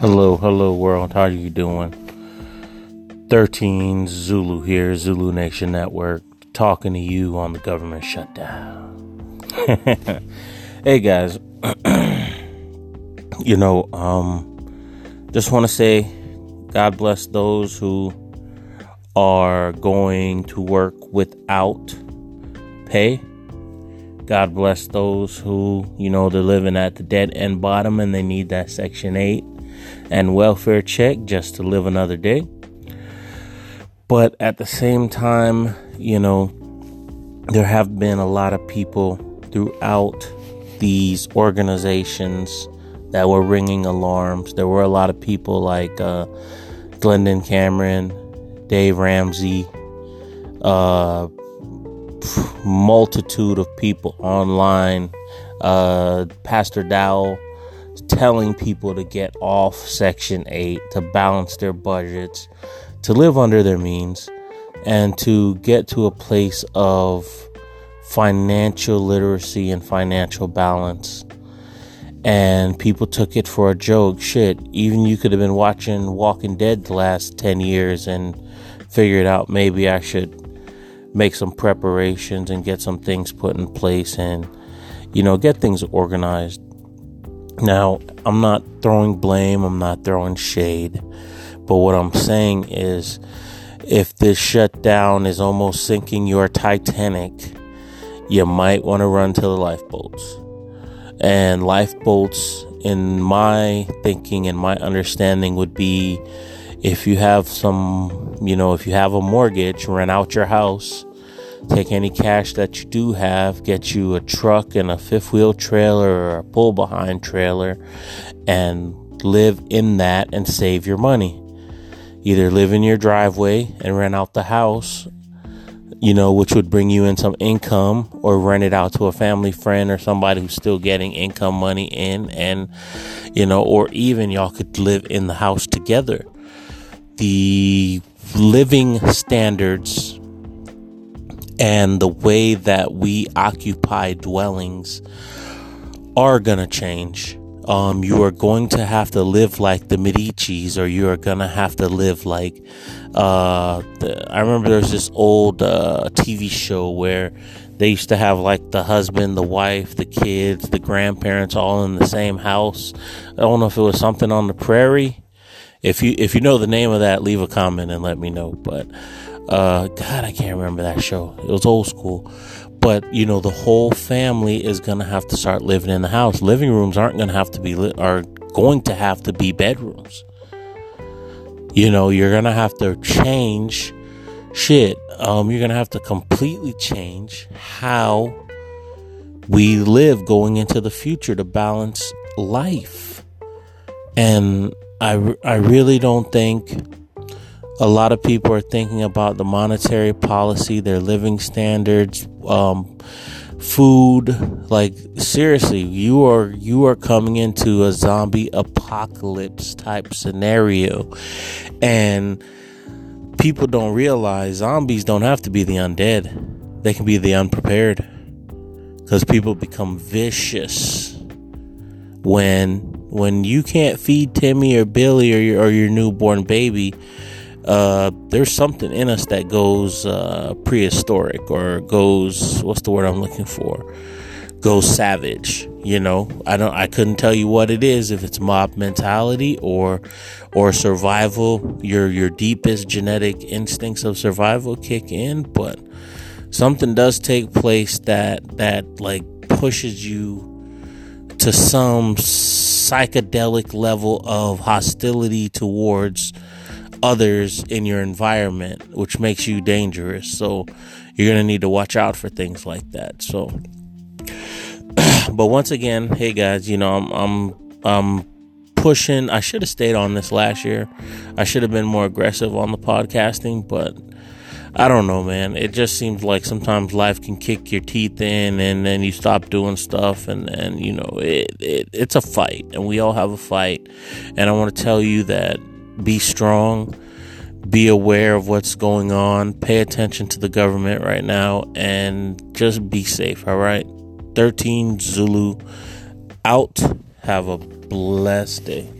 Hello, hello world. How are you doing? 13 Zulu here, Zulu Nation Network, talking to you on the government shutdown. hey guys, you know, um, just want to say God bless those who are going to work without pay. God bless those who, you know, they're living at the dead end bottom and they need that Section 8 and welfare check just to live another day. But at the same time, you know, there have been a lot of people throughout these organizations that were ringing alarms. There were a lot of people like uh, Glendon Cameron, Dave Ramsey, uh, multitude of people online, uh, Pastor Dowell telling people to get off Section 8, to balance their budgets, to live under their means, and to get to a place of financial literacy and financial balance. And people took it for a joke. Shit, even you could have been watching Walking Dead the last 10 years and figured out maybe I should make some preparations and get some things put in place and, you know, get things organized. Now, I'm not throwing blame, I'm not throwing shade, but what I'm saying is if this shutdown is almost sinking your Titanic, you might want to run to the lifeboats. And lifeboats, in my thinking and my understanding, would be if you have some, you know, if you have a mortgage, rent out your house Take any cash that you do have, get you a truck and a fifth wheel trailer or a pull behind trailer, and live in that and save your money. Either live in your driveway and rent out the house, you know, which would bring you in some income, or rent it out to a family friend or somebody who's still getting income money in, and, you know, or even y'all could live in the house together. The living standards and the way that we occupy dwellings are going to change. Um, you are going to have to live like the Medicis, or you are to have to live like. Uh, the, I remember there's this old uh, TV show where they used to have like the husband, the wife, the kids, the grandparents all in the same house. I don't know if it was something on the prairie. If you if you know the name of that, leave a comment and let me know. But uh, God, I can't remember that show. It was old school. But you know, the whole family is gonna have to start living in the house. Living rooms aren't gonna have to be li- are going to have to be bedrooms. You know, you're gonna have to change shit. Um, you're gonna have to completely change how we live going into the future to balance life. And I, I really don't think a lot of people are thinking about the monetary policy, their living standards, um, food. Like seriously, you are you are coming into a zombie apocalypse type scenario, and people don't realize zombies don't have to be the undead; they can be the unprepared. Because people become vicious when when you can't feed Timmy or Billy or your, or your newborn baby uh, there's something in us that goes uh, prehistoric or goes what's the word I'm looking for? Goes savage. You know, I don't. I couldn't tell you what it is. If it's mob mentality or or survival, your your deepest genetic instincts of survival kick in, but something does take place that that like pushes you to some psychedelic level of hostility towards others in your environment, which makes you dangerous. So you're going to need to watch out for things like that. So, but once again, hey guys, you know, I'm, I'm, I'm pushing. I should have stayed on this last year. I should have been more aggressive on the podcasting, but I don't know, man. It just seems like sometimes life can kick your teeth in and then you stop doing stuff and, and you know, it, it it's a fight and we all have a fight. And I want to tell you that be strong, be aware of what's going on, pay attention to the government right now, and just be safe, all right? 13 Zulu out. Have a blessed day.